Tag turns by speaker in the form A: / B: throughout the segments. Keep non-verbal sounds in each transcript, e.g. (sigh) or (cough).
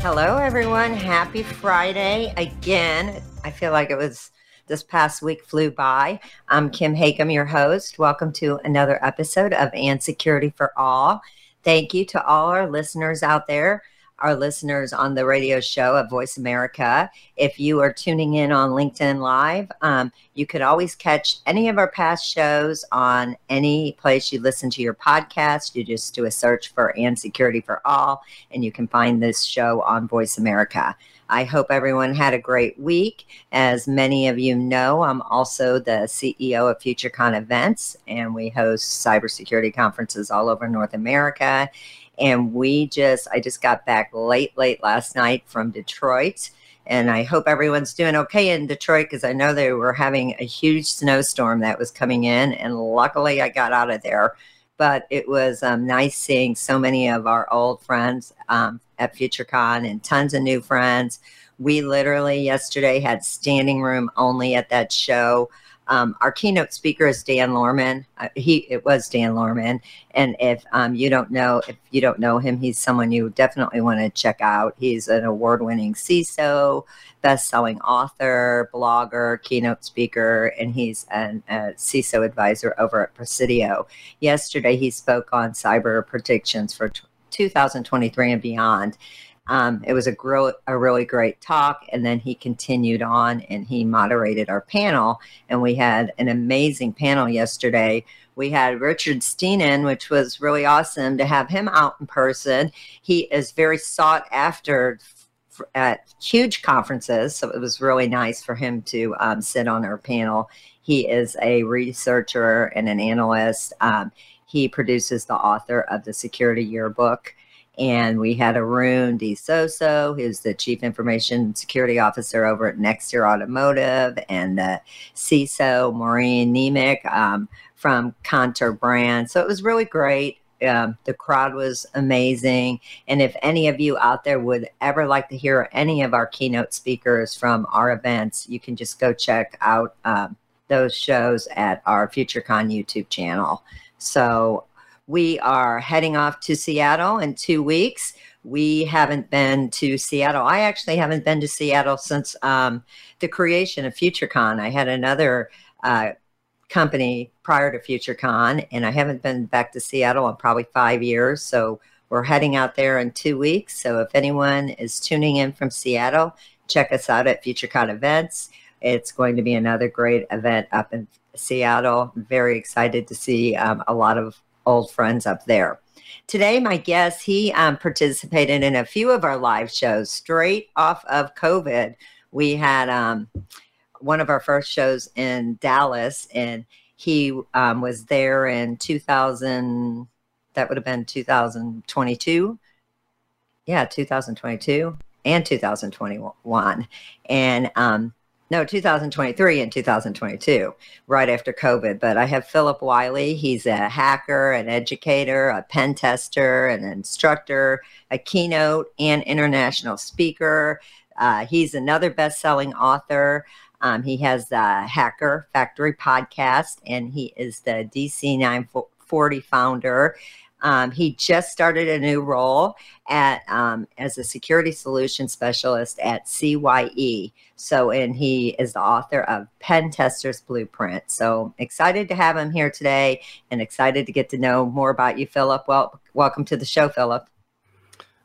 A: Hello, everyone. Happy Friday again. I feel like it was this past week flew by. I'm Kim Hakem, your host. Welcome to another episode of And Security for All. Thank you to all our listeners out there our listeners on the radio show at Voice America. If you are tuning in on LinkedIn Live, um, you could always catch any of our past shows on any place you listen to your podcast. You just do a search for And Security for All, and you can find this show on Voice America. I hope everyone had a great week. As many of you know, I'm also the CEO of FutureCon Events, and we host cybersecurity conferences all over North America. And we just, I just got back late, late last night from Detroit. And I hope everyone's doing okay in Detroit because I know they were having a huge snowstorm that was coming in. And luckily, I got out of there. But it was um, nice seeing so many of our old friends um, at FutureCon and tons of new friends. We literally yesterday had standing room only at that show. Um, our keynote speaker is Dan Lohrmann. Uh, he it was Dan Lohrmann, and if um, you don't know if you don't know him, he's someone you definitely want to check out. He's an award-winning CISO, best-selling author, blogger, keynote speaker, and he's an, a CISO advisor over at Presidio. Yesterday, he spoke on cyber predictions for t- 2023 and beyond. Um, it was a, gro- a really great talk. And then he continued on and he moderated our panel. And we had an amazing panel yesterday. We had Richard Stiennon, which was really awesome to have him out in person. He is very sought after at huge conferences. So it was really nice for him to um, sit on our panel. He is a researcher and an analyst. Um, he produces the author of the Security Yearbook and we had Arun DeSouza, who's the Chief Information Security Officer over at Nexteer Automotive, and CISO, Maureen Nemec um, from Kontoor Brand. So it was really great. Um, the crowd was amazing. And if any of you out there would ever like to hear any of our keynote speakers from our events, you can just go check out um, those shows at our FutureCon YouTube channel. So we are heading off to Seattle in two weeks. We haven't been to Seattle. I actually haven't been to Seattle since um, the creation of FutureCon. I had another uh, company prior to FutureCon, and I haven't been back to Seattle in probably five years. So we're heading out there in two weeks. So if anyone is tuning in from Seattle, check us out at FutureCon events. It's going to be another great event up in Seattle. Very excited to see um, a lot of old friends up there. Today, my guest, he um, participated in a few of our live shows straight off of COVID. We had um, one of our first shows in Dallas, and he um, was there in 2000, that would have been 2022. Yeah, 2022 and 2021. And um, no, 2023 and 2022, right after COVID. But I have Phillip Wylie He's a hacker, an educator, a pen tester, an instructor, a keynote and international speaker. Uh, he's another best selling author. Um, he has the Hacker Factory podcast, and he is the DC 940 founder. Um, he just started a new role at um, as a security solution specialist at CYE. So, and he is the author of Pen Tester's Blueprint. So, excited to have him here today, and excited to get to know more about you, Phillip. Well, welcome to the show, Phillip.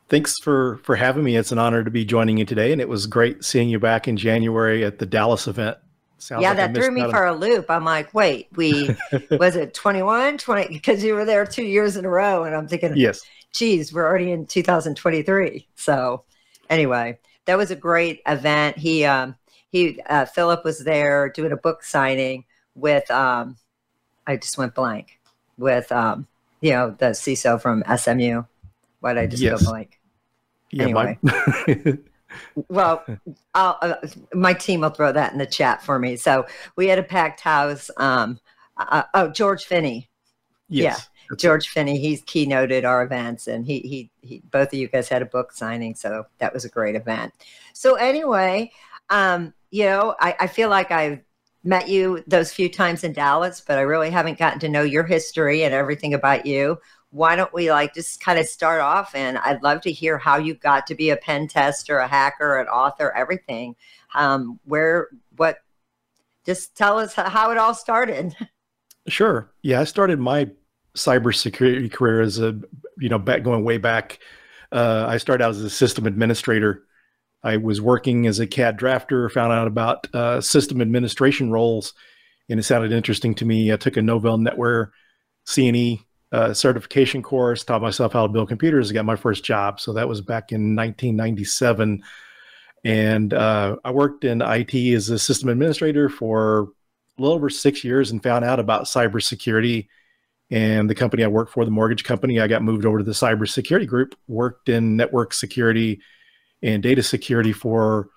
B: Thanks for for having me. It's an honor to be joining you today, and it was great seeing you back in January at the Dallas event.
A: Sounds yeah, like that threw me for a loop. I'm like, wait, we (laughs) was it 21, 20? Because (laughs) you were there two years in a row, and I'm thinking,
B: yes,
A: geez, we're already in 2023. So, anyway, that was a great event. He, um, he, uh, Phillip was there doing a book signing with, um, I just went blank with, um, you know, the CISO from SMU. Why did I just yes. go blank?
B: Yeah, anyway. (laughs)
A: well, uh, my team will throw that in the chat for me. So we had a packed house. Um, uh, oh, George Finney.
B: Yes.
A: Yeah, George Finney. He's keynoted our events, and he, he he both of you guys had a book signing, so that was a great event. So anyway, um, you know, I, I feel like I've met you those few times in Dallas, but I really haven't gotten to know your history and everything about you why don't we like just kind of start off and i'd love to hear how you got to be a pen tester a hacker an author everything. Um, where what just tell us how it all started. (laughs)
B: Sure. Yeah i started my cybersecurity career as a you know back going way back uh, i started out as a system administrator. I was working as a cad drafter found out about uh, system administration roles and it sounded interesting to me. I took a novell netware cne certification course, taught myself how to build computers, got my first job. So that was back in 1997. And uh, I worked in IT as a system administrator for a little over six years and found out about cybersecurity. And the company I worked for, the mortgage company, I got moved over to the cybersecurity group, worked in network security and data security for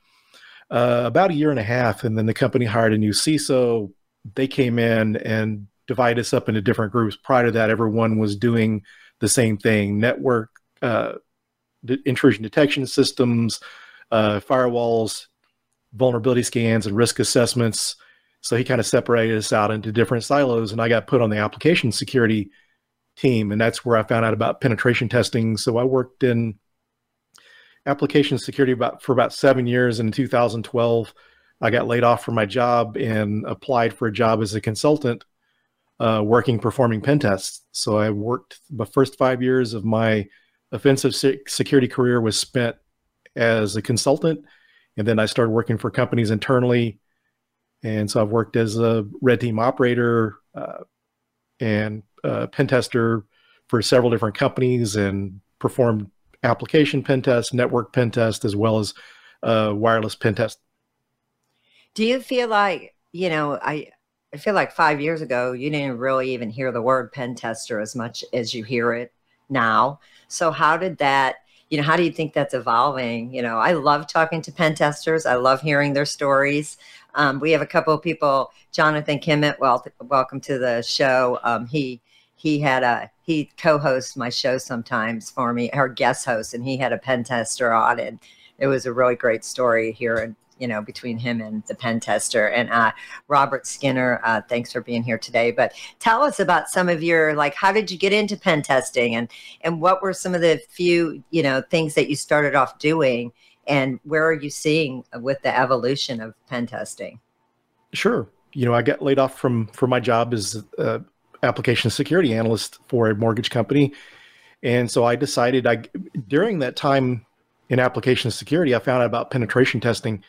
B: uh, about a year and a half. And then the company hired a new CISO. They came in and divide us up into different groups. Prior to that, everyone was doing the same thing: network uh, intrusion detection systems, uh, firewalls, vulnerability scans, and risk assessments. So he kind of separated us out into different silos, and I got put on the application security team, and that's where I found out about penetration testing. So I worked in application security about for about seven years. In 2012, I got laid off from my job and applied for a job as a consultant uh, working performing pen tests. So I worked the first five years of my offensive security career was spent as a consultant, and then I started working for companies internally. And so I've worked as a red team operator uh, and pen tester for several different companies and performed application pen test, network pen test, as well as uh, wireless pen test.
A: Do you feel like you know I I feel like five years ago, you didn't really even hear the word pen tester as much as you hear it now. So, how did that, you know, how do you think that's evolving? You know, I love talking to pen testers, I love hearing their stories. Um, we have a couple of people, Jonathan Kimmitt, well, welcome to the show. Um, he, he had a he co-hosts my show sometimes for me our guest host and he had a pen tester on and it was a really great story here in you know, between him and the pen tester. And uh, Robert Skinner, uh, thanks for being here today. But tell us about some of your like, how did you get into pen testing, and and what were some of the few you know things that you started off doing, and where are you seeing with the evolution of pen testing?
B: Sure. You know, I got laid off from from my job as a application security analyst for a mortgage company. And so I decided I during that time in application security, I found out about penetration testing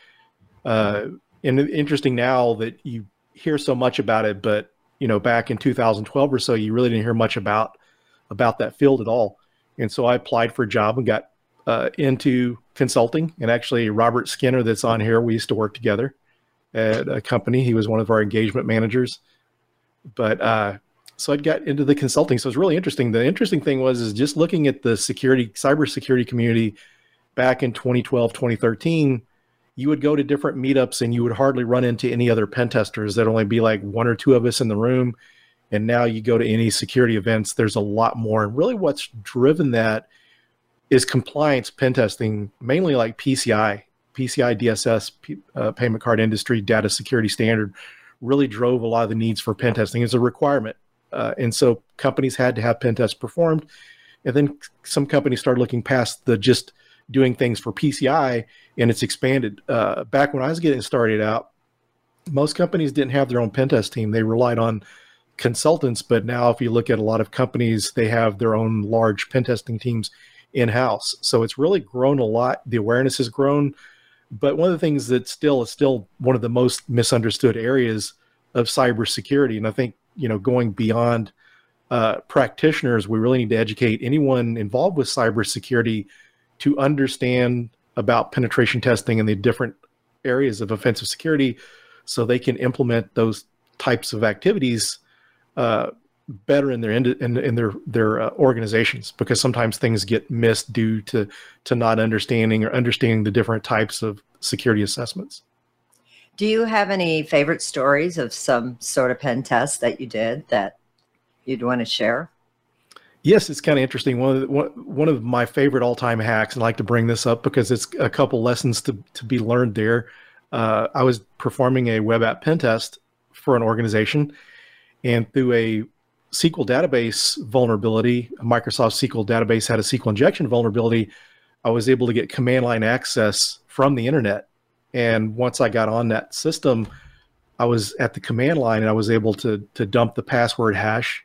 B: uh, and interesting now that you hear so much about it, but you know, back in 2012 or so, you really didn't hear much about about that field at all. And so I applied for a job and got uh, into consulting. And actually, Robert Skinner, that's on here, we used to work together at a company. He was one of our engagement managers. But uh, so I got into the consulting. So it's really interesting. The interesting thing was is just looking at the security, cybersecurity community back in 2012, 2013 you would go to different meetups and you would hardly run into any other pen testers. There'd only be like one or two of us in the room. And now you go to any security events, there's a lot more. And really, what's driven that is compliance pen testing, mainly like PCI, PCI DSS, uh, payment card industry data security standard, really drove a lot of the needs for pen testing as a requirement. Uh, and so companies had to have pen tests performed. And then some companies started looking past the just doing things for PCI, and it's expanded. Uh, back when I was getting started out, most companies didn't have their own pen test team. They relied on consultants, but now if you look at a lot of companies, they have their own large pen testing teams in house. So it's really grown a lot. The awareness has grown. But one of the things that still is still one of the most misunderstood areas of cybersecurity, and I think you know going beyond uh, practitioners, we really need to educate anyone involved with cybersecurity to understand about penetration testing and the different areas of offensive security so they can implement those types of activities uh, better in their in, in their their uh, organizations because sometimes things get missed due to to not understanding or understanding the different types of security assessments.
A: Do you have any favorite stories of some sort of pen test that you did that you'd want to share?
B: Yes, it's kind of interesting. One of the, one, of my favorite all time hacks, and I like to bring this up because it's a couple lessons to to be learned there. Uh, I was performing a web app pen test for an organization, and through a SQL database vulnerability, Microsoft SQL database had a SQL injection vulnerability. I was able to get command line access from the internet. And once I got on that system, I was at the command line and I was able to, to dump the password hash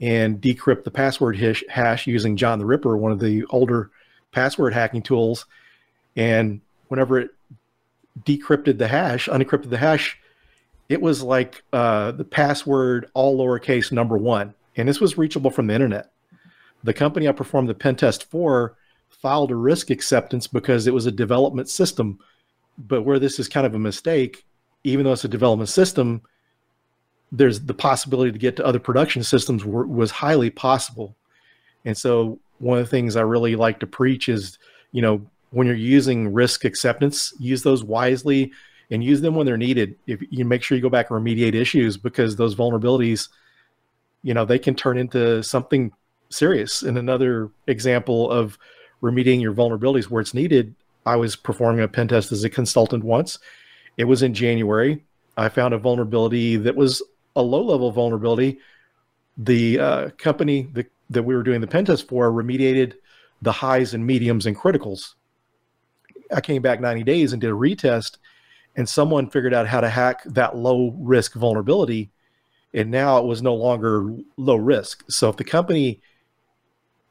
B: and decrypt the password hash using John the Ripper, one of the older password hacking tools. And whenever it decrypted the hash, unencrypted the hash, it was like uh, the password all lowercase number one, and this was reachable from the internet. The company I performed the pen test for filed a risk acceptance because it was a development system. But where this is kind of a mistake, even though it's a development system, there's the possibility to get to other production systems were, was highly possible. And so one of the things I really like to preach is, you know, when you're using risk acceptance, use those wisely and use them when they're needed. If you make sure you go back and remediate issues because those vulnerabilities, you know, they can turn into something serious. And another example of remediating your vulnerabilities where it's needed, I was performing a pen test as a consultant once. It was in January. I found a vulnerability that was a low level vulnerability. The uh, company that, that we were doing the pen test for remediated the highs and mediums and criticals. I came back 90 days and did a retest and someone figured out how to hack that low risk vulnerability and now it was no longer low risk so if the company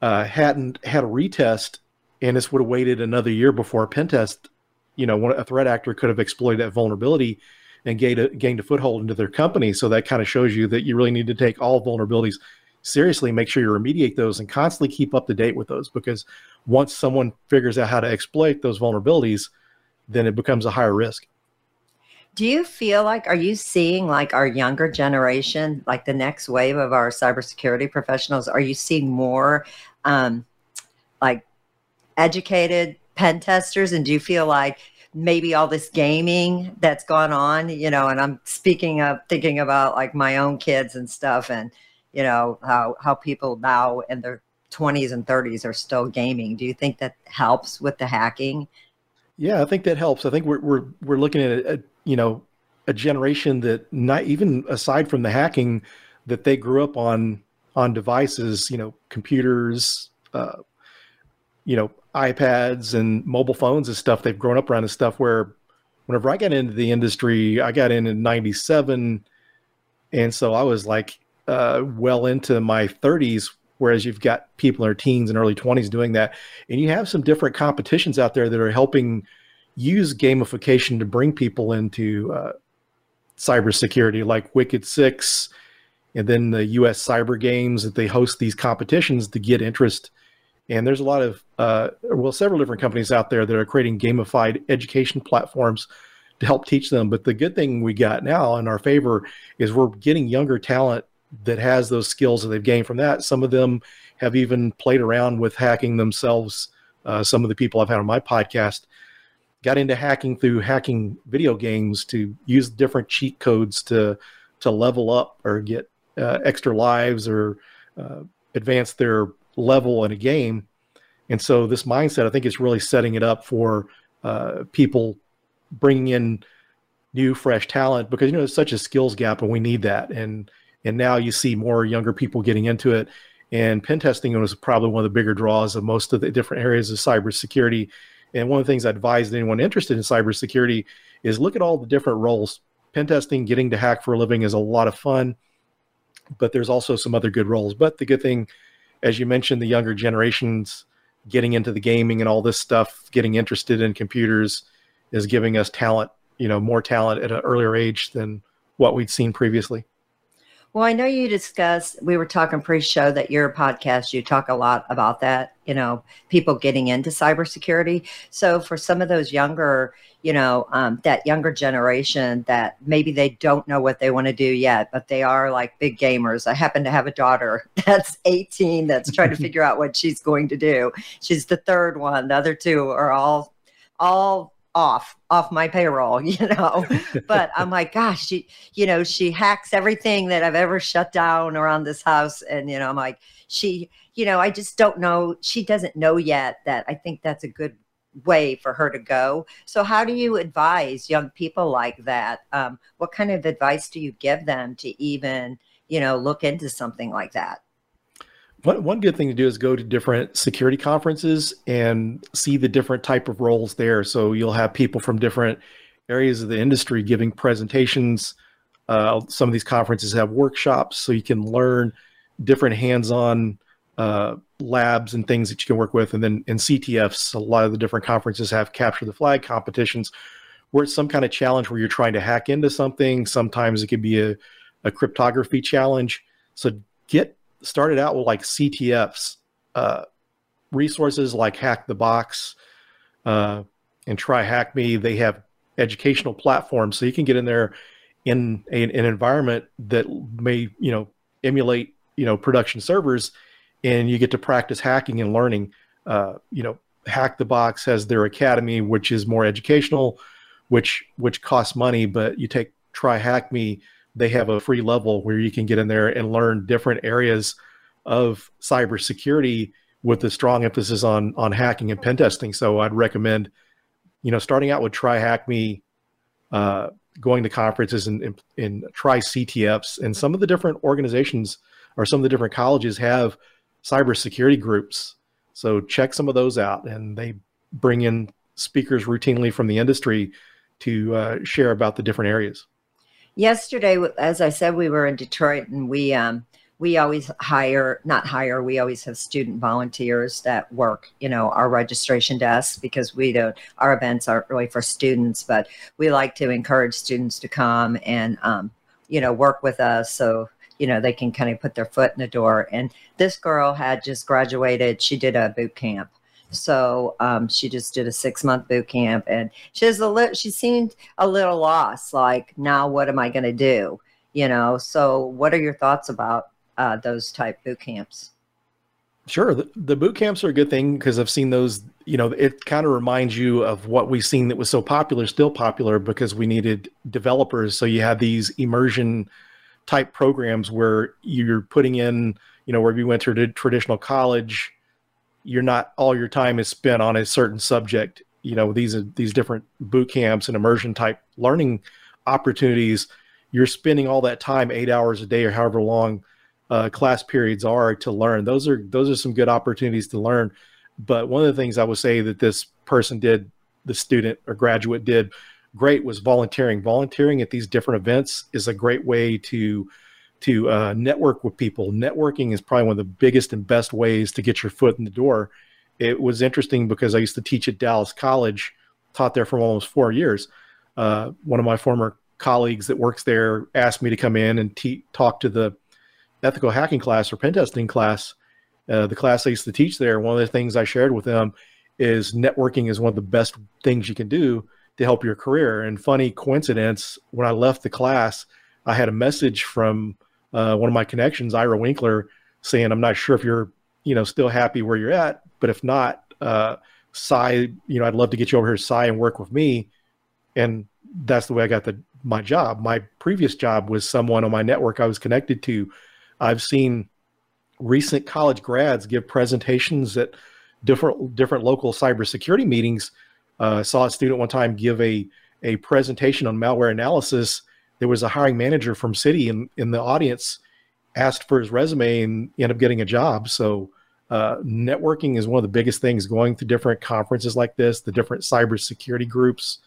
B: uh, hadn't had a retest and this would have waited another year before a pen test you know a threat actor could have exploited that vulnerability and gained a, gained a foothold into their company so that kind of shows you that you really need to take all vulnerabilities seriously make sure you remediate those and constantly keep up to date with those because once someone figures out how to exploit those vulnerabilities then it becomes a higher risk
A: do you feel like are you seeing like our younger generation, like the next wave of our cybersecurity professionals? Are you seeing more um, like educated pen testers? And do you feel like maybe all this gaming that's gone on, you know, and I'm speaking of thinking about like my own kids and stuff and you know how how people now in their 20s and 30s are still gaming. Do you think that helps with the hacking?
B: Yeah, I think that helps. I think we're we're we're looking at a, you know a generation that not even aside from the hacking that they grew up on on devices you know computers uh, you know ipads and mobile phones and stuff they've grown up around this stuff where whenever i got into the industry i got in in 97 and so i was like uh, well into my 30s whereas you've got people in their teens and early 20s doing that and you have some different competitions out there that are helping use gamification to bring people into uh, cybersecurity, like Wicked Six, and then the U.S. Cyber Games that they host these competitions to get interest. And there's a lot of uh, well, several different companies out there that are creating gamified education platforms to help teach them. But the good thing we got now in our favor is we're getting younger talent that has those skills that they've gained from that. Some of them have even played around with hacking themselves. Uh, some of the people I've had on my podcast got into hacking through hacking video games to use different cheat codes to to level up or get uh, extra lives or uh, advance their level in a game. And so this mindset, I think, is really setting it up for uh, people bringing in new, fresh talent because you know there's such a skills gap, and we need that. And and now you see more younger people getting into it. And pen testing was probably one of the bigger draws of most of the different areas of cybersecurity and one of the things I advise anyone interested in cybersecurity is look at all the different roles. Pen testing, getting to hack for a living is a lot of fun, but there's also some other good roles. But the good thing, as you mentioned, the younger generations getting into the gaming and all this stuff, getting interested in computers is giving us talent, you know, more talent at an earlier age than what we'd seen previously.
A: Well, I know you discussed, we were talking pre show that your podcast, you talk a lot about that, you know, people getting into cybersecurity. So for some of those younger, you know, um, that younger generation that maybe they don't know what they want to do yet, but they are like big gamers. I happen to have a daughter (laughs) that's 18 that's trying to (laughs) figure out what she's going to do. She's the third one. The other two are all, all off off my payroll (laughs) you know? (laughs) But i'm like gosh she you know she hacks everything that i've ever shut down around this house. And you know i'm like she you know i just don't know. She doesn't know yet that i think that's a good way for her to go. So how do you advise young people like that? Um, what kind of advice do you give them to even you know look into something like that
B: one, one good thing to do is go to different security conferences and see the different type of roles there. So you'll have people from different areas of the industry giving presentations. Uh, some of these conferences have workshops, so you can learn different hands-on uh, labs and things that you can work with. And then in CTFs, a lot of the different conferences have capture the flag competitions, where it's some kind of challenge where you're trying to hack into something. Sometimes it could be a, a cryptography challenge. So get started out with like CTFs, uh, resources like Hack the Box uh, and Try Hack Me. They have educational platforms, so you can get in there in a, an environment that may you know emulate you know production servers, and you get to practice hacking and learning. Uh, you know, Hack the Box has their academy, which is more educational, which which costs money, but you take Try Hack Me they have a free level where you can get in there and learn different areas of cybersecurity with a strong emphasis on on hacking and pen testing. So I'd recommend, you know, starting out with Try Hack Me, uh, going to conferences and, and try CTFs. And some of the different organizations or some of the different colleges have cybersecurity groups. So check some of those out, and they bring in speakers routinely from the industry to uh, share about the different areas
A: yesterday, as I said, we were in Detroit and we, um, we always hire, not hire, we always have student volunteers that work, you know, our registration desk because we don't, our events aren't really for students, but we like to encourage students to come and, um, you know, work with us. So, you know, they can kind of put their foot in the door. And this girl had just graduated. She did a boot camp so um, she just did a six month boot camp, and she was a little. She seemed a little lost. Like, now what am I going to do? You know. So, what are your thoughts about uh, those type boot camps?
B: Sure, the, the boot camps are a good thing because I've seen those. You know, it kind of reminds you of what we've seen that was so popular, still popular because we needed developers. So you have these immersion type programs where you're putting in, you know, where you went to traditional college you're not all your time is spent on a certain subject. You know, these are these different boot camps and immersion type learning opportunities. You're spending all that time, eight hours a day or however long uh, class periods are to learn. Those are those are some good opportunities to learn. But one of the things I would say that this person did, the student or graduate did great was volunteering. Volunteering at these different events is a great way to to uh, network with people. Networking is probably one of the biggest and best ways to get your foot in the door. It was interesting because I used to teach at Dallas College, taught there for almost four years. Uh, one of my former colleagues that works there asked me to come in and te- talk to the ethical hacking class or pen testing class. Uh, the class I used to teach there, one of the things I shared with them is networking is one of the best things you can do to help your career. And funny coincidence, when I left the class, I had a message from uh, one of my connections, Ira Winkler, saying, "I'm not sure if you're, you know, still happy where you're at, but if not, uh, CYE, you know, I'd love to get you over here, CYE, and work with me." And that's the way I got the my job. My previous job was someone on my network I was connected to. I've seen recent college grads give presentations at different different local cybersecurity meetings. Uh, saw a student one time give a a presentation on malware analysis there was a hiring manager from Citi in, in the audience asked for his resume and ended up getting a job. So uh, networking is one of the biggest things going to different conferences like this, the different cybersecurity groups.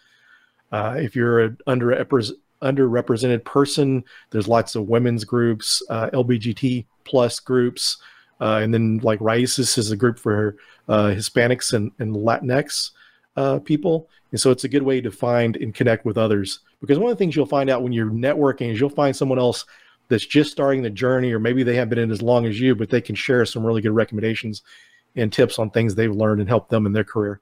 B: Uh, if you're an under underrepresented person, there's lots of women's groups, uh, LBGT plus groups, uh, and then like RAICES is a group for uh, Hispanics and, and Latinx uh, people. And so it's a good way to find and connect with others. Because one of the things you'll find out when you're networking is you'll find someone else that's just starting the journey, or maybe they haven't been in as long as you, but they can share some really good recommendations and tips on things they've learned and help them in their career.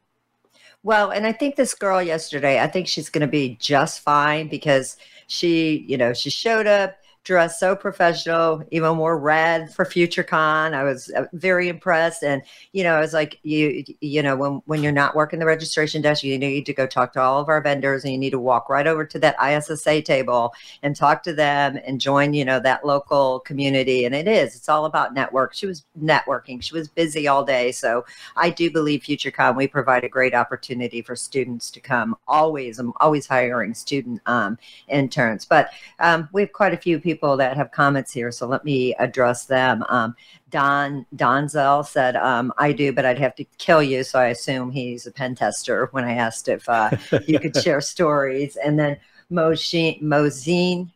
A: Well, and I think this girl yesterday, I think she's going to be just fine because she, you know, she showed up dressed so professional, even more red for FutureCon. I was uh, very impressed, and you know, I was like, you, you know, when when you're not working the registration desk, you need to go talk to all of our vendors, and you need to walk right over to that ISSA table and talk to them and join, you know, that local community. And it is, it's all about network. She was networking. She was busy all day, so I do believe FutureCon we provide a great opportunity for students to come. Always, I'm always hiring student um, interns, but um, we have quite a few people people that have comments here, so let me address them. Um, Don Donzel said, um, "I do, but I'd have to kill you." So I assume he's a pen tester. (laughs) When I asked if uh, you could share (laughs) stories, and then Mosine Mosine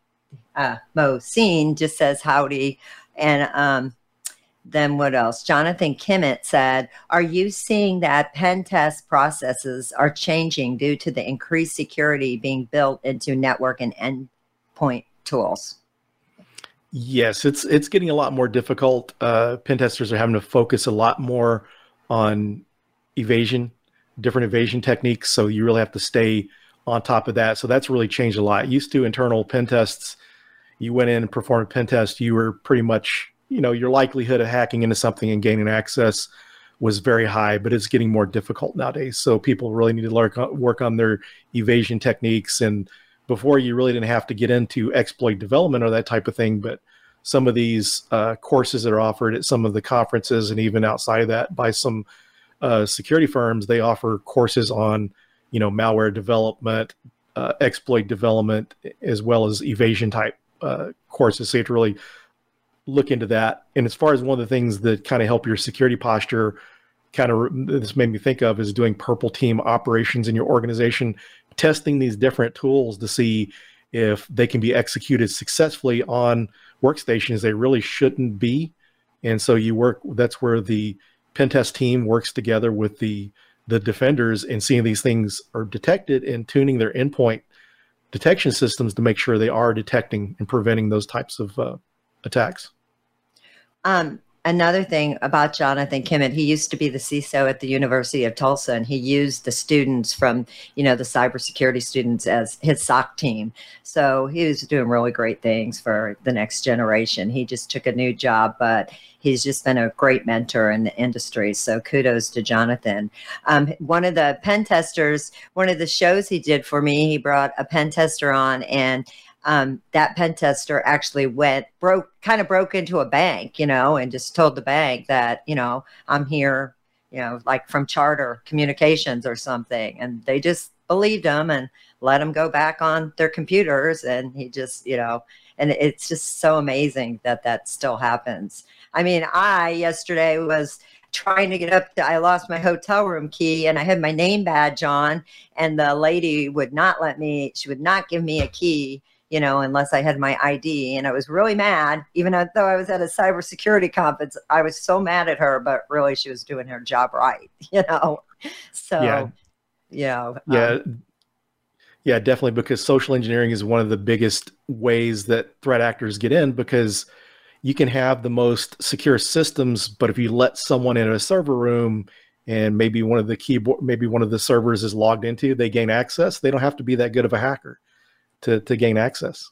A: uh, Mosine just says howdy, and um, then what else? Jonathan Kimmitt said, Are you seeing that pen test processes are changing due to the increased security being built into network and endpoint tools?
B: Yes, it's it's getting a lot more difficult. Uh, pen testers are having to focus a lot more on evasion, different evasion techniques. So you really have to stay on top of that. So that's really changed a lot. Used to internal pen tests, you went in and performed a pen test, you were pretty much, you know, your likelihood of hacking into something and gaining access was very high, but it's getting more difficult nowadays. So people really need to learn, work on their evasion techniques and before you really didn't have to get into exploit development or that type of thing but some of these uh, courses that are offered at some of the conferences and even outside of that by some uh, security firms they offer courses on you know malware development uh, exploit development as well as evasion type uh, courses. So you have to really look into that. And as far as one of the things that kind of help your security posture kind of this made me think of is doing purple team operations in your organization testing these different tools to see if they can be executed successfully on workstations they really shouldn't be. And so you work that's where the pen test team works together with the the defenders and seeing these things are detected and tuning their endpoint detection systems to make sure they are detecting and preventing those types of uh, attacks.
A: Um, another thing about Jonathan Kimmitt, he used to be the CISO at the University of Tulsa, and he used the students from, you know, the cybersecurity students as his SOC team. So he was doing really great things for the next generation. He just took a new job, but he's just been a great mentor in the industry. So kudos to Jonathan. Um, one of the pen testers, one of the shows he did for me, he brought a pen tester on and um, that pen tester actually went broke kind of broke into a bank you know and just told the bank that you know i'm here you know like from charter communications or something. And they just believed him and let him go back on their computers. And he just you know and it's just so amazing that that still happens. I mean i yesterday was trying to get up to, I lost my hotel room key and I had my name badge on. And the lady would not let me she would not give me a key you know, unless I had my ID. And I was really mad, even though I was at a cybersecurity conference. I was so mad at her, but really she was doing her job right, (laughs) you know. So, yeah, you know,
B: yeah. Um, yeah, definitely. Because social engineering is one of the biggest ways that threat actors get in because you can have the most secure systems, but if you let someone in a server room and maybe one of the keyboard, maybe one of the servers is logged into, they gain access. They don't have to be that good of a hacker to, to gain access.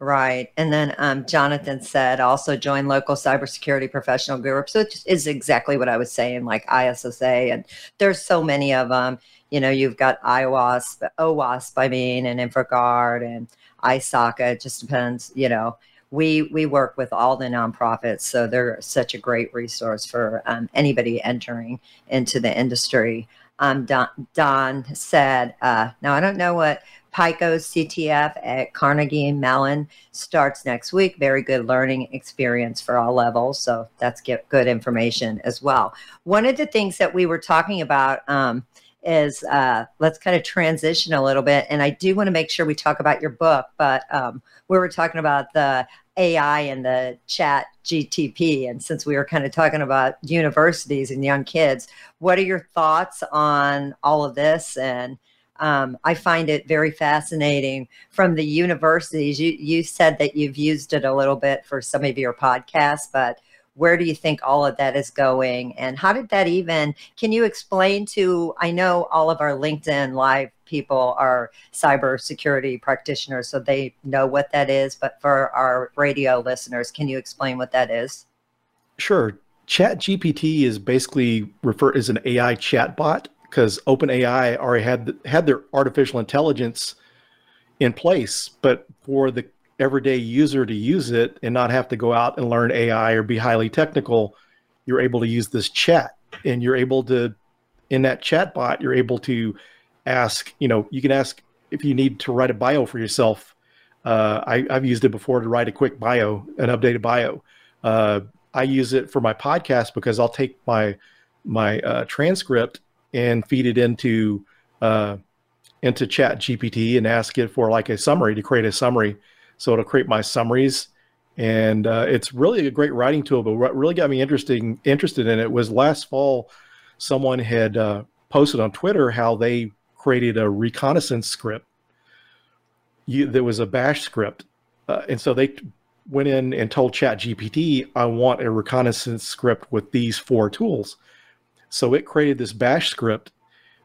A: Right. And then um, Jonathan said also join local cybersecurity professional groups, which is exactly what I was saying, like ISSA. And there's so many of them. You know, you've got IWASP, OWASP, I mean, and InfraGard and ISACA. It just depends, you know. We, we work with all the nonprofits, so they're such a great resource for um, anybody entering into the industry. Um, Don, Don said, uh, now I don't know what PICO CTF at Carnegie Mellon starts next week. Very good learning experience for all levels. So that's get good information as well. One of the things that we were talking about um, is uh, let's kind of transition a little bit. And I do want to make sure we talk about your book, but um, we were talking about the AI and the chat GTP. And since we were kind of talking about universities and young kids, what are your thoughts on all of this and um, I find it very fascinating from the universities. You you said that you've used it a little bit for some of your podcasts, but where do you think all of that is going? And how did that even can you explain to i know all of our linkedin live people are cybersecurity practitioners so they know what that is but for our radio listeners can you explain what that is?
B: Sure. Chat gpt is basically refer is an ai chatbot because OpenAI already had had their artificial intelligence in place, but for the everyday user to use it and not have to go out and learn AI or be highly technical, you're able to use this chat, and you're able to in that chat bot, you're able to ask. You know, you can ask if you need to write a bio for yourself. Uh, I, have used it before to write a quick bio, an updated bio. Uh, I use it for my podcast because I'll take my my uh, transcript and feed it into uh, into Chat GPT and ask it for like a summary to create a summary. So it'll create my summaries, and uh, it's really a great writing tool. But what really got me interesting interested in it was last fall, someone had uh, posted on Twitter how they created a reconnaissance script. You, there was a Bash script, uh, and so they went in and told Chat GPT, "I want a reconnaissance script with these four tools." So it created this bash script,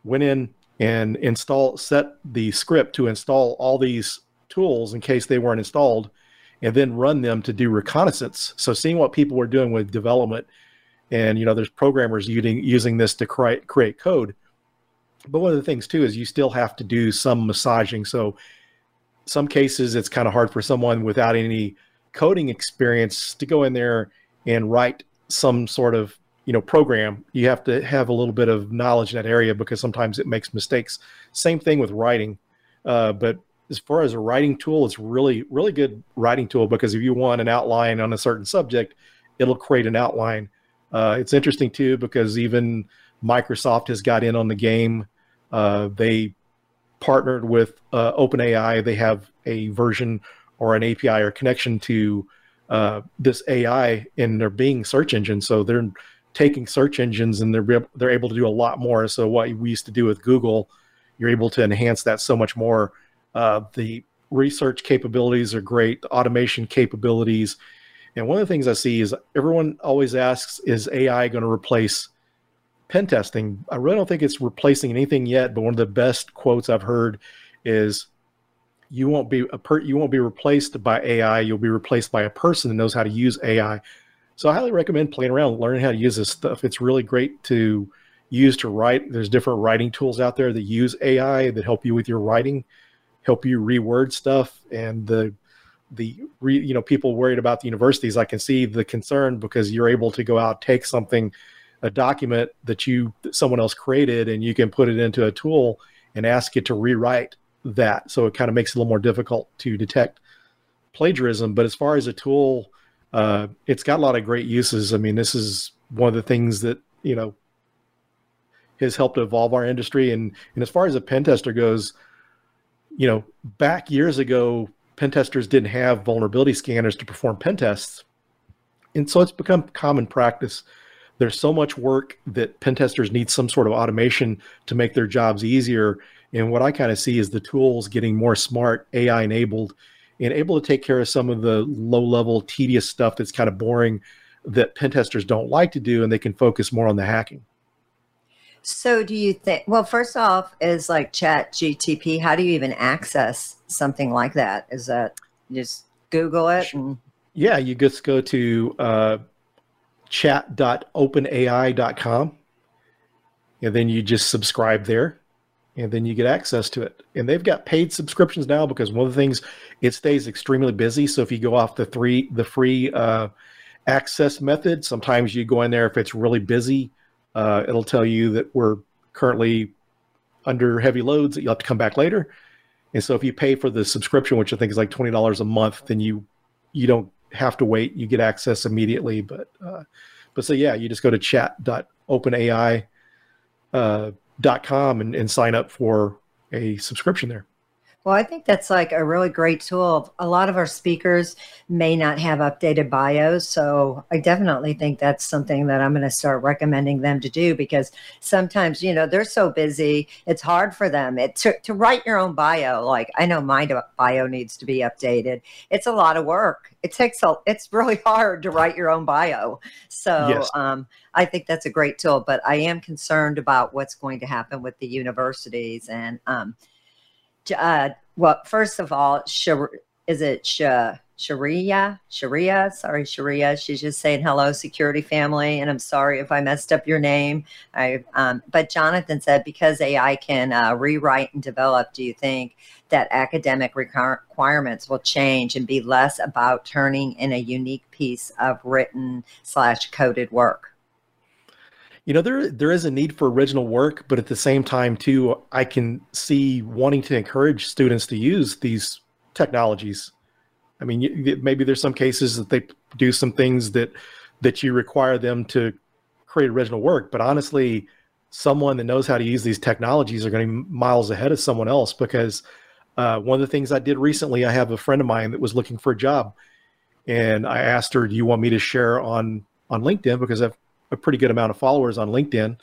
B: went in and install set the script to install all these tools in case they weren't installed, and then run them to do reconnaissance. So seeing what people were doing with development, and you know, there's programmers using using this to create create code. But one of the things too is you still have to do some massaging. So some cases it's kind of hard for someone without any coding experience to go in there and write some sort of you know program you have to have a little bit of knowledge in that area because sometimes it makes mistakes. Same thing with writing uh, but as far as a writing tool it's really really good writing tool because if you want an outline on a certain subject it'll create an outline. Uh, it's interesting too because even microsoft has got in on the game. Uh, they partnered with uh, openai. They have a version or an api or connection to uh, this ai in their bing search engine. So they're taking search engines and they're they're able to do a lot more. So what we used to do with Google, you're able to enhance that so much more. Uh, the research capabilities are great, the automation capabilities, and one of the things I see is everyone always asks, "Is AI going to replace pen testing?" I really don't think it's replacing anything yet. But one of the best quotes I've heard is, "You won't be a per- you won't be replaced by AI. You'll be replaced by a person that knows how to use AI." So I highly recommend playing around, learning how to use this stuff. It's really great to use to write. There's different writing tools out there that use AI that help you with your writing, help you reword stuff. And the the re, you know people worried about the universities, I can see the concern because you're able to go out take something, a document that you that someone else created, and you can put it into a tool and ask it to rewrite that. So it kind of makes it a little more difficult to detect plagiarism. But as far as a tool uh, it's got a lot of great uses. I mean, this is one of the things that you know has helped evolve our industry. And and as far as a pen tester goes, you know, back years ago, pen testers didn't have vulnerability scanners to perform pen tests, and so it's become common practice. There's so much work that pen testers need some sort of automation to make their jobs easier. And what I kind of see is the tools getting more smart, AI enabled, and able to take care of some of the low level tedious stuff that's kind of boring that pen testers don't like to do and they can focus more on the hacking.
A: So do you think well first off is like chat gtp how do you even access something like that? Is that just google it and...
B: yeah you just go to uh, chat.openai.com and then you just subscribe there and then you get access to it. And they've got paid subscriptions now because one of the things it stays extremely busy. So if you go off the three the free uh, access method, sometimes you go in there if it's really busy, uh, it'll tell you that we're currently under heavy loads that you'll have to come back later. And so if you pay for the subscription, which I think is like twenty dollars a month, then you you don't have to wait. You get access immediately. But uh, but so yeah, you just go to chat.openai. Uh, com and, and sign up for a subscription there.
A: Well, I think that's like a really great tool. A lot of our speakers may not have updated bios. So I definitely think that's something that I'm going to start recommending them to do because sometimes, you know, they're so busy. It's hard for them it, to, to write your own bio. Like I know my bio needs to be updated. It's a lot of work. It takes a, it's really hard to write your own bio. So yes. um, I think that's a great tool, but I am concerned about what's going to happen with the universities and, um, uh, well, first of all, is it Sharia? Sharia? Sorry, Sharia. She's just saying hello, security family. And I'm sorry if I messed up your name. I, um, but Jonathan said because AI can uh, rewrite and develop, do you think that academic requirements will change and be less about turning in a unique piece of written slash coded work?
B: You know there there is a need for original work but at the same time too i can see wanting to encourage students to use these technologies. I mean maybe there's some cases that they do some things that that you require them to create original work but honestly someone that knows how to use these technologies are going to be miles ahead of someone else because uh, one of the things i did recently i have a friend of mine that was looking for a job and i asked her do you want me to share on on linkedin? Because i've a pretty good amount of followers on LinkedIn.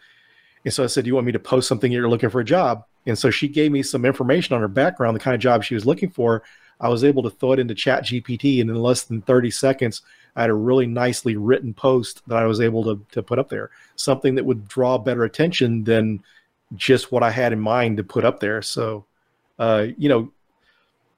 B: And so I said, Do you want me to post something you're looking for a job? And so she gave me some information on her background, the kind of job she was looking for. I was able to throw it into Chat GPT, and in less than 30 seconds, I had a really nicely written post that I was able to, to put up there, something that would draw better attention than just what I had in mind to put up there. So, uh, you know,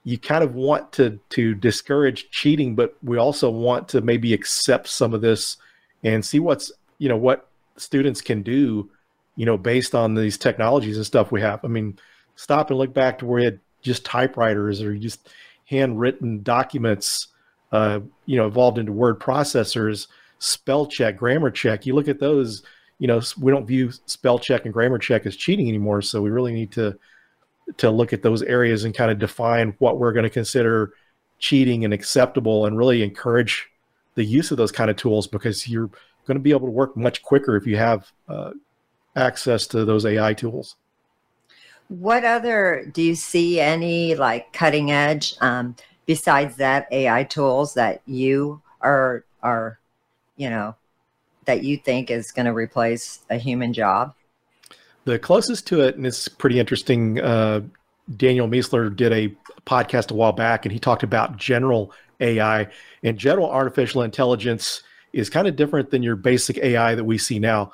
B: you kind of want to to discourage cheating, but we also want to maybe accept some of this and see what's you know what students can do you know based on these technologies and stuff we have. I mean stop and look back to where we had just typewriters or just handwritten documents uh, you know evolved into word processors spell check grammar check. You look at those you know we don't view spell check and grammar check as cheating anymore. So we really need to to look at those areas and kind of define what we're going to consider cheating and acceptable and really encourage the use of those kind of tools because you're going to be able to work much quicker if you have uh, access to those AI tools.
A: What other do you see any like cutting edge um, besides that AI tools that you are are you know that you think is going to replace a human job?
B: The closest to it, and it's pretty interesting. Uh, Daniel Miessler did a podcast a while back, and he talked about general AI and general artificial intelligence is kind of different than your basic AI that we see now.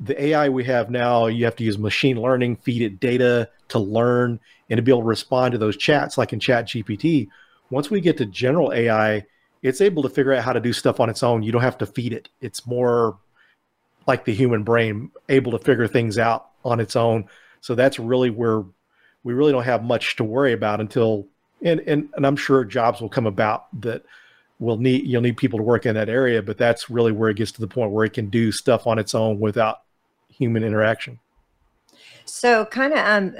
B: The AI we have now, you have to use machine learning, feed it data to learn and to be able to respond to those chats like in Chat GPT. Once we get to general AI, it's able to figure out how to do stuff on its own. You don't have to feed it. It's more like the human brain, able to figure things out on its own. So that's really where we really don't have much to worry about until and and, and I'm sure jobs will come about that will need you'll need people to work in that area, but that's really where it gets to the point where it can do stuff on its own without human interaction.
A: So, kind of um,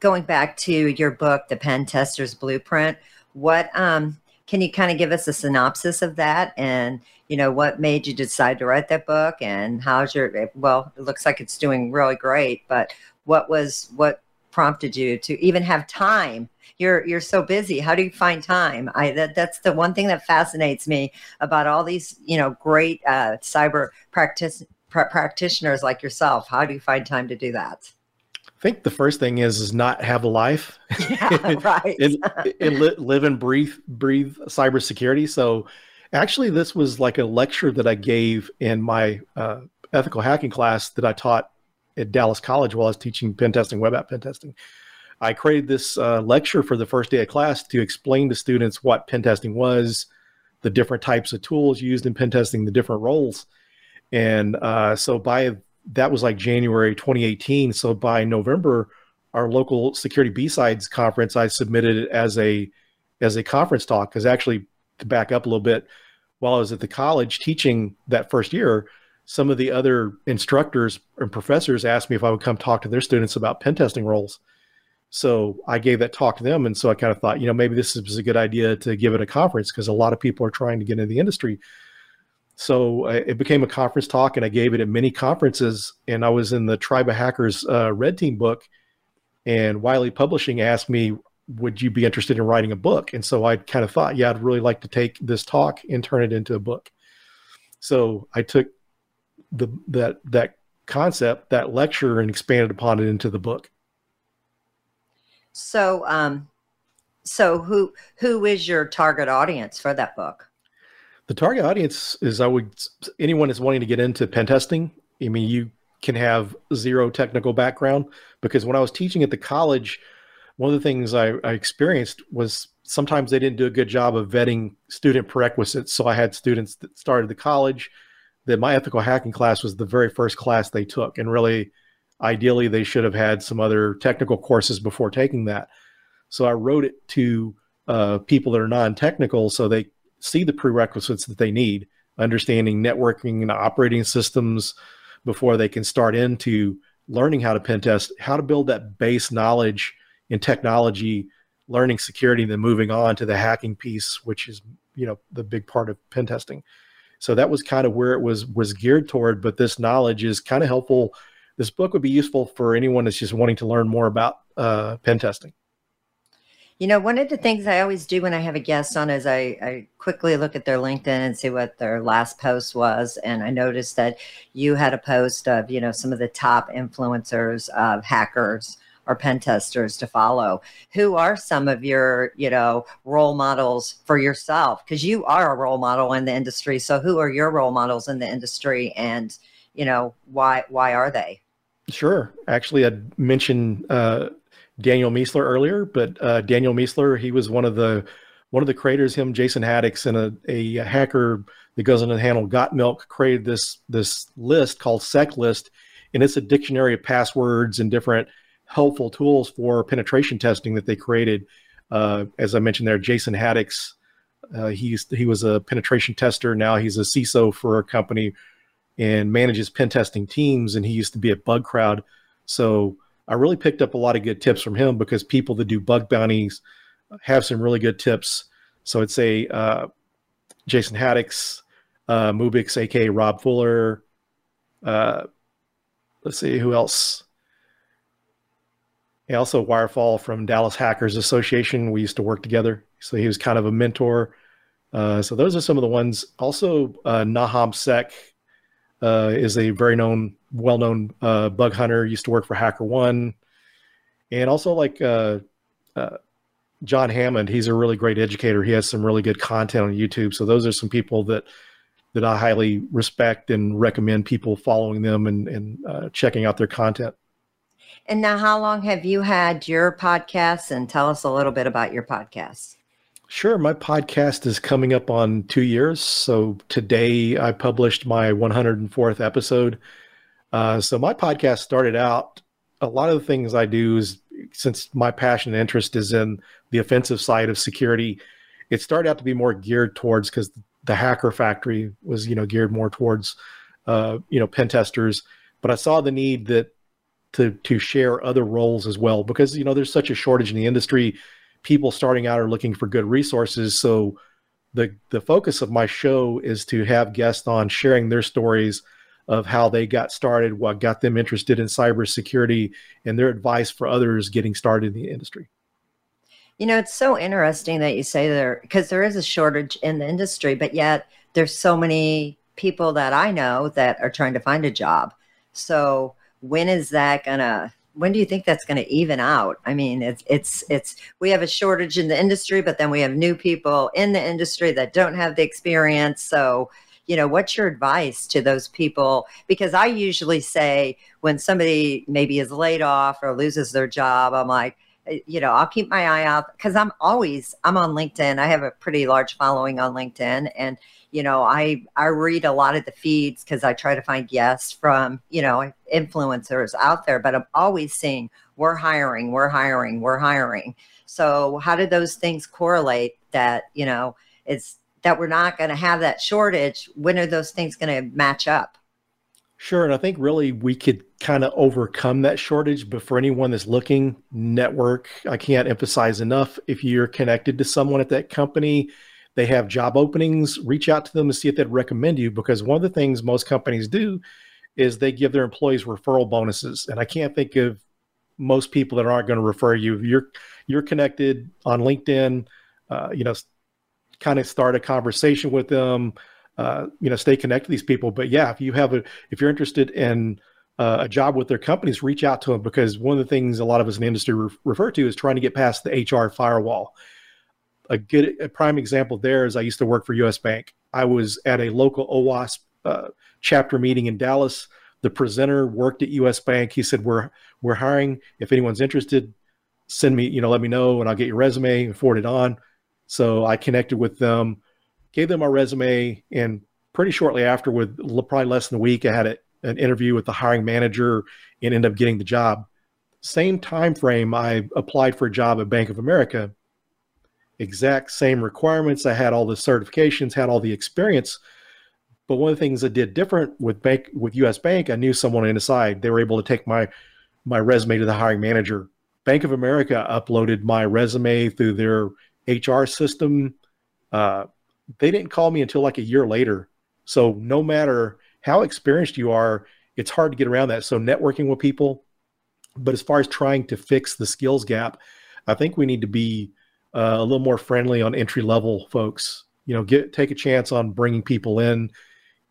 A: going back to your book, The Pen Tester's Blueprint, what um, can you kind of give us a synopsis of that? And you know, what made you decide to write that book? And how's your well? It looks like it's doing really great, but what was what prompted you to even have time. You're you're so busy. How do you find time? I that, that's the one thing that fascinates me about all these you know great uh, cyber practice pr- practitioners like yourself. How do you find time to do that?
B: I think the first thing is is not have a life, (laughs)
A: yeah, (laughs) right?
B: and, and li- live and breathe breathe cybersecurity. So, actually, this was like a lecture that I gave in my uh, ethical hacking class that I taught at Dallas College while I was teaching pen testing, web app pen testing. I created this uh, lecture for the first day of class to explain to students what pen testing was, the different types of tools used in pen testing, the different roles. And uh, so by that was like January 2018. So by November, our local security B-sides conference, I submitted it as a as a conference talk because actually to back up a little bit, while I was at the college teaching that first year, some of the other instructors and professors asked me if I would come talk to their students about pen testing roles. So I gave that talk to them. And so I kind of thought, you know, maybe this is a good idea to give it a conference because a lot of people are trying to get into the industry. So uh, it became a conference talk and I gave it at many conferences. And I was in the Tribe of Hackers uh, Red Team book. And Wiley Publishing asked me, would you be interested in writing a book? And so I kind of thought, yeah, I'd really like to take this talk and turn it into a book. So I took the that that concept, that lecture, and expanded upon it into the book.
A: So, um, so who who is your target audience for that book?
B: The target audience is I would anyone that's wanting to get into pen testing. I mean, you can have zero technical background because when I was teaching at the college, one of the things I, I experienced was sometimes they didn't do a good job of vetting student prerequisites. So I had students that started the college that my ethical hacking class was the very first class they took. And really, ideally, they should have had some other technical courses before taking that. So I wrote it to uh, people that are non technical so they see the prerequisites that they need, understanding networking and operating systems before they can start into learning how to pen test, how to build that base knowledge in technology, learning security, and then moving on to the hacking piece, which is you know the big part of pen testing. So that was kind of where it was was geared toward. But this knowledge is kind of helpful. This book would be useful for anyone that's just wanting to learn more about uh, pen testing.
A: You know, one of the things I always do when I have a guest on is I, I, quickly look at their LinkedIn and see what their last post was. And I noticed that you had a post of, you know, some of the top influencers of hackers or pen testers to follow. Who are some of your, you know, role models for yourself? Because you are a role model in the industry. So who are your role models in the industry and, you know, why why are they?
B: Sure. Actually, I mentioned uh, Daniel Miessler earlier, but uh, Daniel Miessler, he was one of the one of the creators. Him, Jason Haddix, and a, a hacker that goes under the handle Got Milk created this this list called SecList, and it's a dictionary of passwords and different helpful tools for penetration testing that they created. Uh, as I mentioned there, Jason Haddix, uh, he he was a penetration tester. Now he's a CISO for a company and manages pen testing teams. And he used to be at Bugcrowd. So I really picked up a lot of good tips from him because people that do bug bounties have some really good tips. So I'd say uh, Jason Haddix, uh, Mubix, aka Rob Fuller. Uh, let's see who else. He also Wirefall from Dallas Hackers Association. We used to work together, so he was kind of a mentor. Uh, so those are some of the ones. Also, uh, NahamSec uh, is a very known, well-known uh, bug hunter. Used to work for HackerOne, and also like uh, uh, John Hammond. He's a really great educator. He has some really good content on YouTube. So those are some people that that I highly respect and recommend people following them and, and checking out their content.
A: And now, how long have you had your podcast? And tell us a little bit about your podcast.
B: Sure. My podcast is coming up on two years. So today I published my 104th episode. Uh, so my podcast started out, a lot of the things I do is since my passion and interest is in the offensive side of security, it started out to be more geared towards because the hacker factory was, you know, geared more towards, uh, you know, pen testers. But I saw the need that to to share other roles as well because you know there's such a shortage in the industry. People starting out are looking for good resources. So the the focus of my show is to have guests on sharing their stories of how they got started what got them interested in cybersecurity and their advice for others getting started in the industry.
A: You know it's so interesting that you say there because there is a shortage in the industry but yet there's so many people that i know that are trying to find a job. So when is that gonna when do you think that's going to even out? I mean it's it's it's we have a shortage in the industry but then we have new people in the industry that don't have the experience. So you know what's your advice to those people? Because i usually say when somebody maybe is laid off or loses their job i'm like eh, you know i'll keep my eye out because i'm always i'm on linkedin. I have a pretty large following on linkedin and you know i i read a lot of the feeds because i try to find guests from you know influencers out there but i'm always seeing we're hiring we're hiring we're hiring so how do those things correlate that you know it's that we're not going to have that shortage when are those things going to match up
B: Sure. And I think really we could kind of overcome that shortage. But for anyone that's looking, network, I can't emphasize enough. If you're connected to someone at that company, they have job openings, reach out to them and see if they'd recommend you because one of the things most companies do is they give their employees referral bonuses. And I can't think of most people that aren't going to refer you. You're you're connected on LinkedIn. Uh, you know, kind of start a conversation with them. Uh, you know, stay connected to these people. But yeah, if you have a if you're interested in uh, a job with their companies, reach out to them because one of the things a lot of us in the industry re- refer to is trying to get past the HR firewall. A good a prime example there is I used to work for U.S. Bank. I was at a local OWASP uh, chapter meeting in Dallas. The presenter worked at U.S. Bank. He said, "We're we're hiring. If anyone's interested, send me. You know, let me know, and I'll get your resume and forward it on." So I connected with them, gave them my resume, and pretty shortly after, with probably less than a week, I had a, an interview with the hiring manager and ended up getting the job. Same time frame, I applied for a job at Bank of America. Exact same requirements. I had all the certifications, had all the experience but one of the things I did different with bank with US Bank, I knew someone inside. They were able to take my my resume to the hiring manager. Bank of America uploaded my resume through their HR system. Uh, they didn't call me until like a year later. So no matter how experienced you are, it's hard to get around that. So networking with people, but as far as trying to fix the skills gap, I think we need to be uh, a little more friendly on entry level folks. You know, get take a chance on bringing people in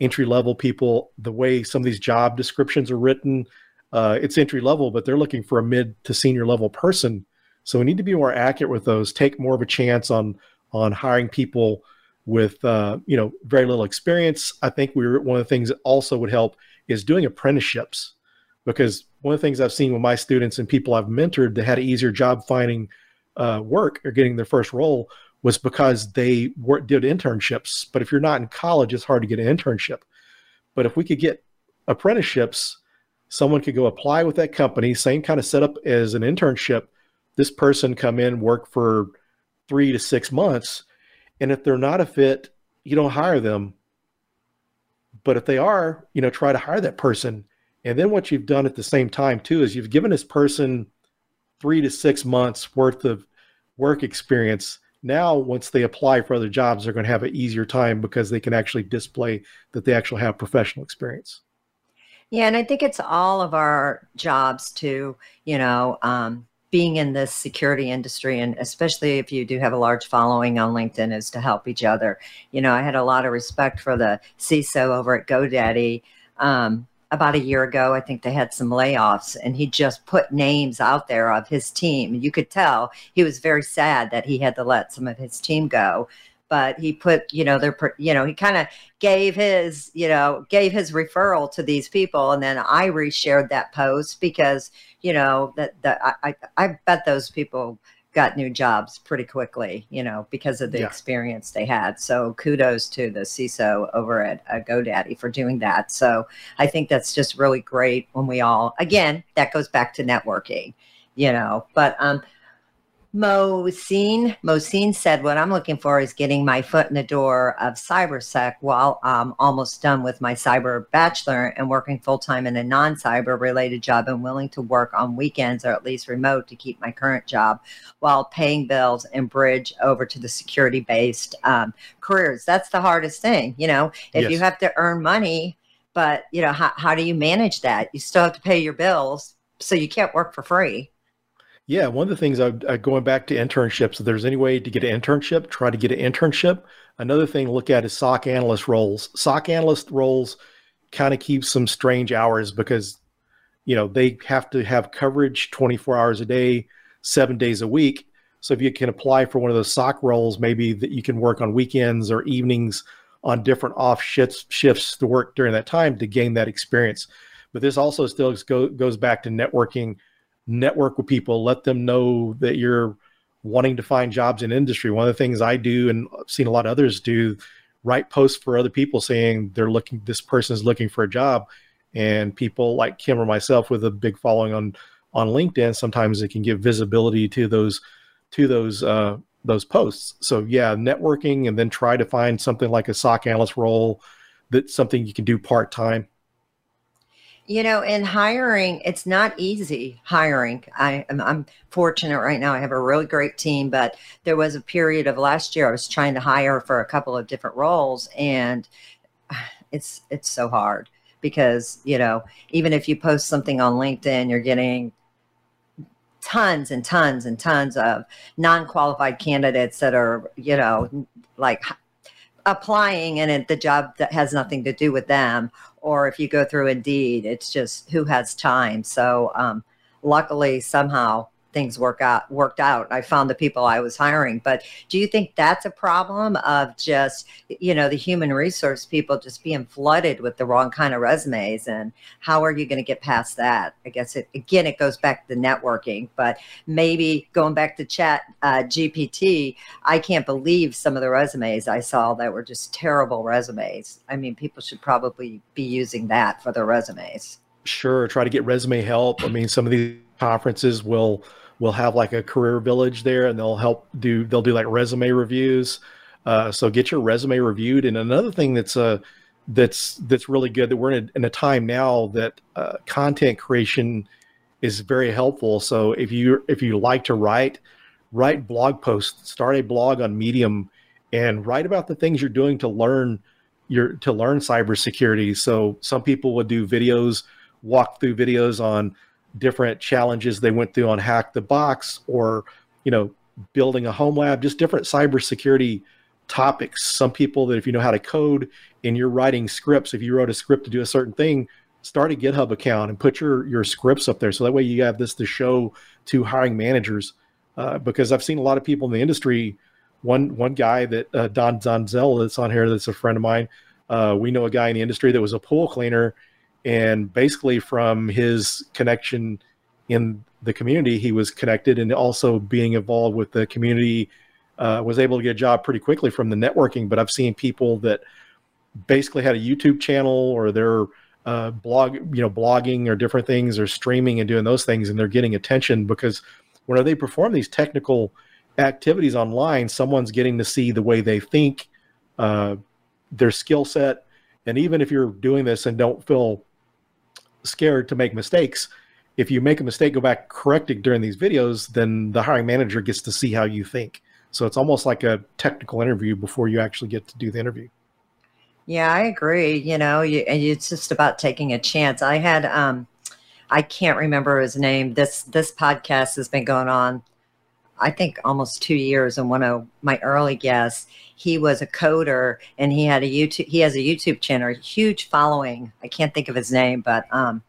B: entry level people, the way some of these job descriptions are written, uh, it's entry level, but they're looking for a mid to senior level person. So we need to be more accurate with those. Take more of a chance on on hiring people with uh, you know very little experience. I think we are one of the things that also would help is doing apprenticeships, because one of the things I've seen with my students and people I've mentored that had an easier job finding uh, work or getting their first role was because they were, did internships. But if you're not in college, it's hard to get an internship. But if we could get apprenticeships, someone could go apply with that company, same kind of setup as an internship. This person come in, work for three to six months, and if they're not a fit, you don't hire them. But if they are, you know, try to hire that person. And then what you've done at the same time too is you've given this person three to six months worth of work experience now, once they apply for other jobs, they're going to have an easier time because they can actually display that they actually have professional experience.
A: Yeah, and I think it's all of our jobs to, you know, um, being in this security industry, and especially if you do have a large following on LinkedIn, is to help each other. You know, I had a lot of respect for the CISO over at GoDaddy. Um, about a year ago, I think they had some layoffs, and he just put names out there of his team. You could tell he was very sad that he had to let some of his team go. But he put, you know, their, you know, he kind of gave his, you know, gave his referral to these people, and then I reshared that post because, you know, that that I I bet those people got new jobs pretty quickly, you know, because of the yeah. experience they had. So kudos to the CISO over at uh, GoDaddy for doing that. So I think that's just really great when we all, again, that goes back to networking, you know, but um, Mohsin, Mohsin said, what I'm looking for is getting my foot in the door of cybersec while I'm almost done with my cyber bachelor and working full time in a non-cyber related job and willing to work on weekends or at least remote to keep my current job while paying bills and bridge over to the security based um, careers. That's the hardest thing. You know, if yes. you have to earn money, but you know, how, how do you manage that? You still have to pay your bills. So you can't work for free.
B: Yeah, one of the things I, I uh, going back to internships. If there's any way to get an internship, try to get an internship. Another thing to look at is SOC analyst roles. SOC analyst roles kind of keep some strange hours because you know they have to have coverage 24 hours a day, seven days a week. So if you can apply for one of those SOC roles, maybe that you can work on weekends or evenings on different off shifts shifts to work during that time to gain that experience. But this also still go, goes back to networking network with people, let them know that you're wanting to find jobs in industry. One of the things I do and I've seen a lot of others do, write posts for other people saying they're looking this person is looking for a job. And people like Kim or myself with a big following on on LinkedIn, sometimes it can give visibility to those to those uh, those posts. So yeah, networking and then try to find something like a SOC analyst role that's something you can do part time
A: you know, in hiring, it's not easy hiring. I am I'm fortunate right now. I have a really great team, but there was a period of last year I was trying to hire for a couple of different roles and (sighs) it's it's so hard because, you know, even if you post something on LinkedIn, you're getting tons and tons and tons of non-qualified candidates that are, you know, like applying and it, the job that has nothing to do with them. Or if you go through Indeed, it's just who has time. So um, luckily, somehow things work out worked out. I found the people I was hiring. But do you think that's a problem of just you know the human resource people just being flooded with the wrong kind of resumes? And how are you going to get past that? I guess it again it goes back to networking, but maybe going back to chat uh, GPT, I can't believe some of the resumes I saw that were just terrible resumes. I mean, people should probably be using that for their resumes.
B: Sure, try to get resume help. I mean, some of these conferences will will have like a career village there and they'll help do they'll do like resume reviews. Uh, so get your resume reviewed. And another thing that's uh that's that's really good that we're in a, in a time now that uh, content creation is very helpful. So if you if you like to write write blog posts start a blog on medium and write about the things you're doing to learn your to learn cybersecurity. So some people would do videos walk through videos on different challenges they went through on Hack the Box or, you know, building a home lab, just different cybersecurity topics. Some people that if you know how to code and you're writing scripts, if you wrote a script to do a certain thing, start a GitHub account and put your your scripts up there. So that way you have this to show to hiring managers. Uh, because I've seen a lot of people in the industry. One one guy that uh, Don Donzal that's on here that's a friend of mine. Uh, we know a guy in the industry that was a pool cleaner and basically from his connection in the community he was connected and also being involved with the community uh, was able to get a job pretty quickly from the networking. But i've seen people that basically had a youtube channel or they're uh, blog you know blogging or different things or streaming and doing those things and they're getting attention because when they perform these technical activities online someone's getting to see the way they think uh, their skill set. And even if you're doing this and don't feel scared to make mistakes. If you make a mistake, go back, correct it during these videos, then the hiring manager gets to see how you think. So it's almost like a technical interview before you actually get to do the interview.
A: Yeah, I agree. You know, you, it's just about taking a chance. I had, um, I can't remember his name. This this podcast has been going on, I think, almost two years. And one of my early guests, he was a coder and he had a YouTube, he has a YouTube channel, huge following. I can't think of his name, but um,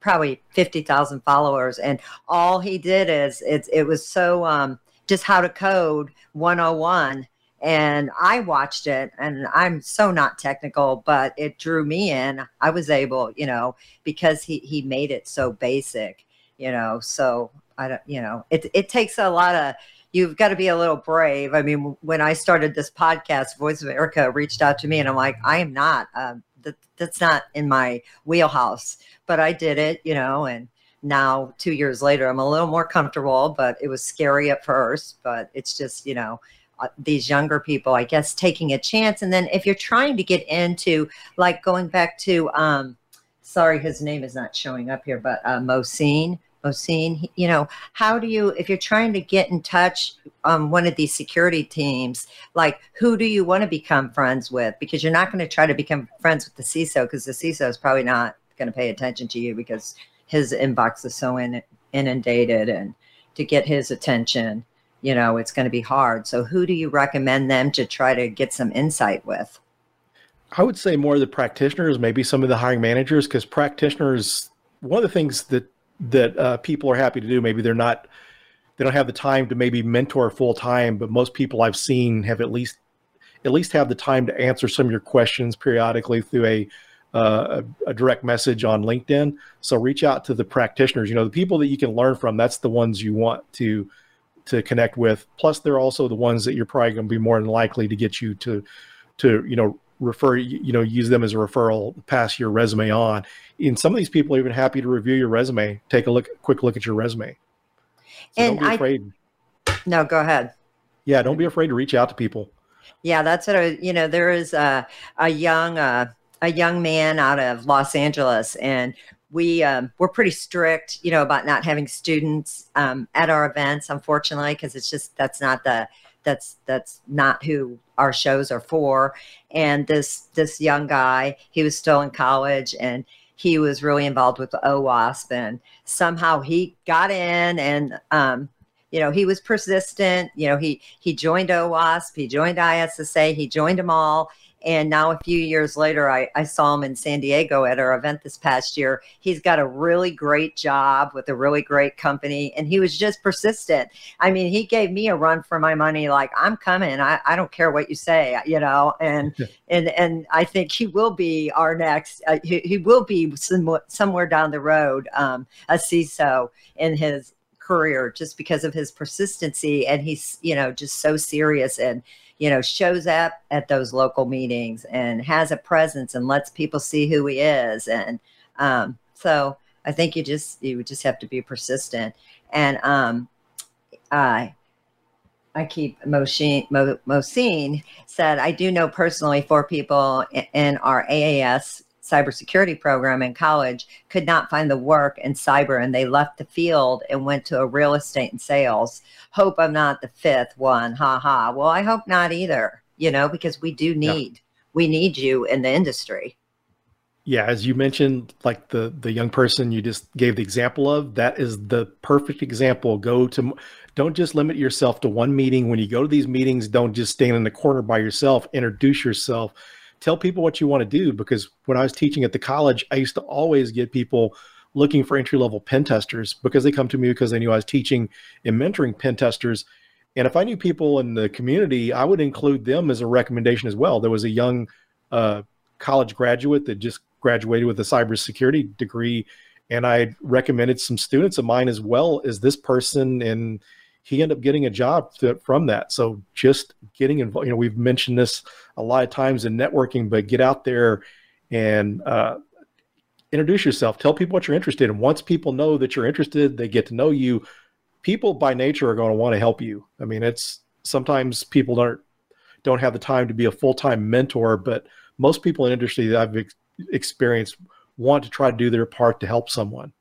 A: probably 50,000 followers. And all he did is it, it was so um, just how to code 101. And I watched it and I'm so not technical, but it drew me in. I was able, you know, because he, he made it so basic, you know, so I don't, you know, it, it takes a lot of, you've got to be a little brave. I mean, when I started this podcast, Voice of America reached out to me, and I'm like, I am not. Um, that that's not in my wheelhouse, but I did it, you know, and now two years later, I'm a little more comfortable. But it was scary at first. But it's just, you know. Uh, these younger people, I guess, taking a chance. And then if you're trying to get into, like going back to, um, sorry, his name is not showing up here, but uh, Mohsin, Mohsin, you know, how do you, if you're trying to get in touch um, one of these security teams, like who do you want to become friends with? Because you're not going to try to become friends with the CISO because the CISO is probably not going to pay attention to you because his inbox is so in, inundated and to get his attention, you know, it's going to be hard. So who do you recommend them to try to get some insight with?
B: I would say more the practitioners, maybe some of the hiring managers, because practitioners, one of the things that that uh, people are happy to do. Maybe they're not, they don't have the time to maybe mentor full time, but most people I've seen have at least, at least have the time to answer some of your questions periodically through a, uh, a, a, direct message on LinkedIn. So reach out to the practitioners. You know, the people that you can learn from. That's the ones you want to to connect with. Plus, they're also the ones that you're probably going to be more than likely to get you to to you know refer you know use them as a referral pass your resume on. And some of these people are even happy to review your resume take a look quick look at your resume.
A: So and don't be afraid. I, no go ahead.
B: Yeah don't be afraid to reach out to people.
A: Yeah that's what I, you know there is a, a young uh, a young man out of los angeles and we um, we're pretty strict you know about not having students um, at our events unfortunately because it's just that's not the that's that's not who our shows are for. And this this young guy he was still in college and he was really involved with the OWASP, and somehow he got in and um, you know he was persistent. You know he he joined OWASP he joined ISSA he joined them all and now, a few years later, I, I saw him in San Diego at our event this past year. He's got a really great job with a really great company, and he was just persistent. I mean, he gave me a run for my money. Like, I'm coming. I, I don't care what you say, you know. And and and I think he will be our next. Uh, he, he will be some, somewhere down the road um, a CISO in his career just because of his persistency and he's you know just so serious and you know, shows up at those local meetings and has a presence and lets people see who he is. And um, so I think you just you just have to be persistent. And um, I I keep Mohsin, Mohsin said I do know personally four people in our AAS cybersecurity program in college could not find the work in cyber and they left the field and went to a real estate and sales. Hope I'm not the fifth one. Ha ha. Well, I hope not either, you know, because we do need, yeah. we need you in the industry.
B: Yeah, as you mentioned, like the the young person you just gave the example of, that is the perfect example. Go to don't just limit yourself to one meeting. When you go to these meetings, don't just stand in the corner by yourself. Introduce yourself tell people what you want to do because when I was teaching at the college, I used to always get people looking for entry level pen testers because they come to me because they knew I was teaching and mentoring pen testers. And if I knew people in the community, I would include them as a recommendation as well. There was a young uh, college graduate that just graduated with a cybersecurity degree, and I recommended some students of mine as well as this person. And he ended up getting a job to, from that. So just getting involved, you know, we've mentioned this a lot of times in networking, but get out there and uh, introduce yourself. Tell people what you're interested in. Once people know that you're interested, they get to know you. People by nature are going to want to help you. I mean, it's sometimes people don't don't have the time to be a full time mentor, but most people in industry that I've ex- experienced want to try to do their part to help someone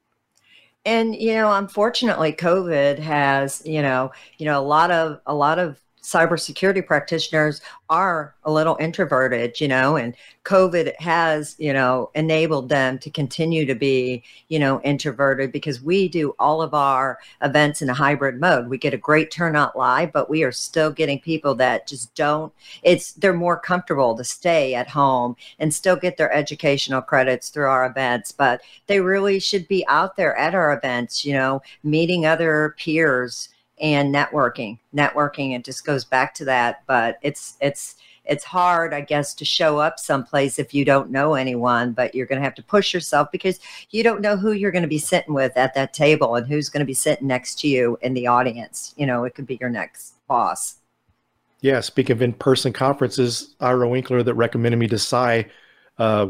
A: and you know unfortunately covid has you know you know a lot of a lot of cybersecurity practitioners are a little introverted, you know, and COVID has, you know, enabled them to continue to be, you know, introverted because we do all of our events in a hybrid mode. We get a great turnout live, but we are still getting people that just don't, it's, they're more comfortable to stay at home and still get their educational credits through our events, but they really should be out there at our events, you know, meeting other peers and networking networking it just goes back to that but it's it's it's hard i guess to show up someplace if you don't know anyone but you're going to have to push yourself because you don't know who you're going to be sitting with at that table and who's going to be sitting next to you in the audience. You know it could be your next boss.
B: Yeah speaking of in-person conferences ira winkler that recommended me to CYE, uh,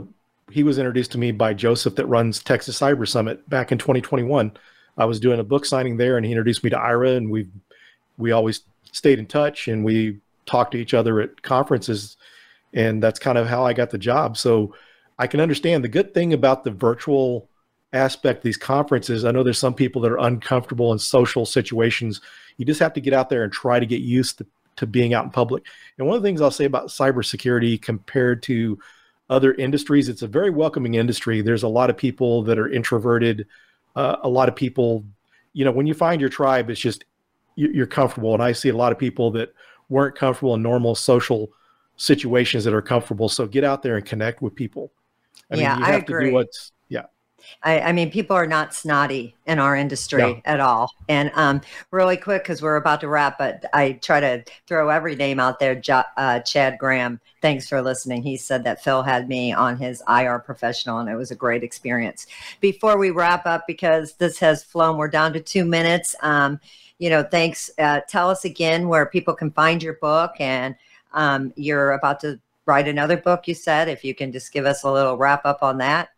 B: he was introduced to me by joseph that runs texas cyber summit back in 2021 I was doing a book signing there, and he introduced me to Ira, and we we always stayed in touch, and we talked to each other at conferences, and that's kind of how I got the job. So I can understand the good thing about the virtual aspect these conferences. I know there's some people that are uncomfortable in social situations. You just have to get out there and try to get used to, to being out in public. And one of the things I'll say about cybersecurity compared to other industries, it's a very welcoming industry. There's a lot of people that are introverted uh, a lot of people, you know, when you find your tribe, it's just you're comfortable. And I see a lot of people that weren't comfortable in normal social situations that are comfortable. So get out there and connect with people.
A: I yeah, mean, you have I agree. to do what's I, I, mean, people are not snotty in our industry no. at all. And um, really quick, because we're about to wrap, but I try to throw every name out there. uh, Chad Graham, thanks for listening. He said that Phil had me on his IR professional, and it was a great experience. Before we wrap up, because this has flown, we're down to two minutes. Um, you know, thanks. Uh, tell us again where people can find your book, and um, you're about to write another book. You said, if you can just give us a little wrap up on that.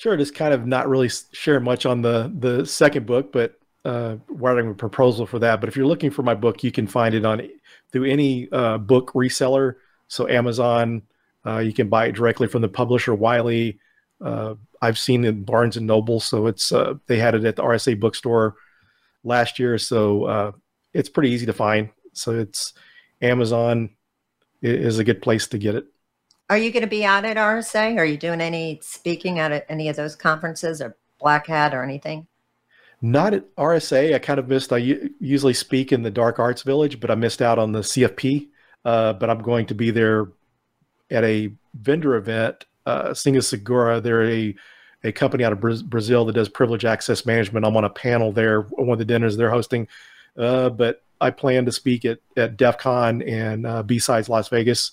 B: Sure, just kind of not really share much on the the second book, but uh, writing a proposal for that. But if you're looking for my book, you can find it on through any uh, book reseller. So Amazon, uh, you can buy it directly from the publisher Wiley. Uh, I've seen it in Barnes and Noble, so it's uh, they had it at the RSA bookstore last year, so uh, it's pretty easy to find. So it's Amazon is a good place to get it.
A: Are you going to be out at RSA? Are you doing any speaking at any of those conferences or Black Hat or anything?
B: Not at RSA. I kind of missed. I usually speak in the Dark Arts Village, but I missed out on the CFP. Uh, but I'm going to be there at a vendor event. Uh, Senhasegura. They're a a company out of Brazil that does privilege access management. I'm on a panel there, one of the dinners they're hosting. Uh, but I plan to speak at at DEF CON and uh, B-Sides Las Vegas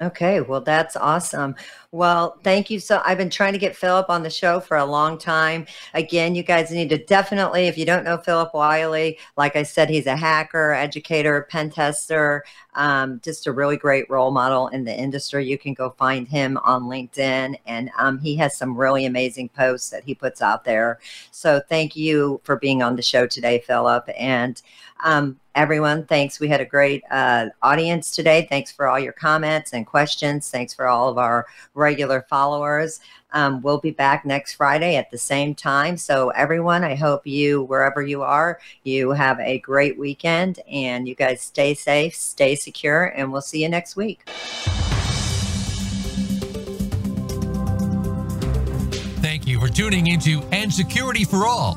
A: Okay, well, that's awesome. Well, thank you. So, I've been trying to get Phillip on the show for a long time. Again, you guys need to definitely, if you don't know Phillip Wylie, like I said, he's a hacker, educator, pen tester, um, just a really great role model in the industry. You can go find him on LinkedIn, and um, he has some really amazing posts that he puts out there. So, thank you for being on the show today, Phillip. And um, everyone, thanks. We had a great uh, audience today. Thanks for all your comments and questions. Thanks for all of our regular followers. Um, we'll be back next Friday at the same time. So, everyone, I hope you, wherever you are, you have a great weekend and you guys stay safe, stay secure, and we'll see you next week.
C: Thank you for tuning into And Security for All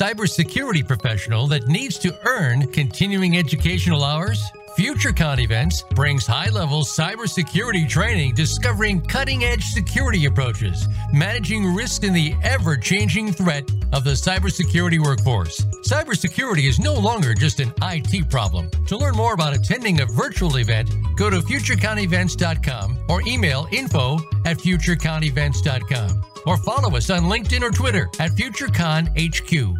C: Cybersecurity professional that needs to earn continuing educational hours? FutureCon Events brings high-level cybersecurity training discovering cutting-edge security approaches, managing risk in the ever-changing threat of the cybersecurity workforce. Cybersecurity is no longer just an IT problem. To learn more about attending a virtual event, go to futureconevents.com or email info at futureconevents.com or follow us on LinkedIn or Twitter at FutureCon HQ.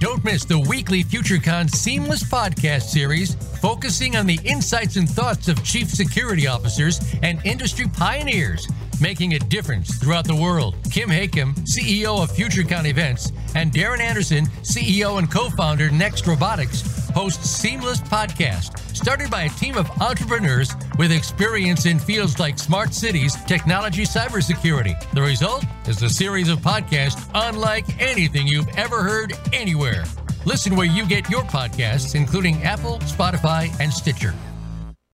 C: Don't miss the weekly FutureCon Seamless podcast series focusing on the insights and thoughts of chief security officers and industry pioneers making a difference throughout the world. Kim Hakim, CEO of FutureCon Events, and Darren Anderson, CEO and co founder Next Robotics, host Seamless Podcast, started by a team of entrepreneurs with experience in fields like smart cities, technology, cybersecurity. The result is a series of podcasts unlike anything you've ever heard anywhere. Listen where you get your podcasts, including Apple, Spotify, and Stitcher.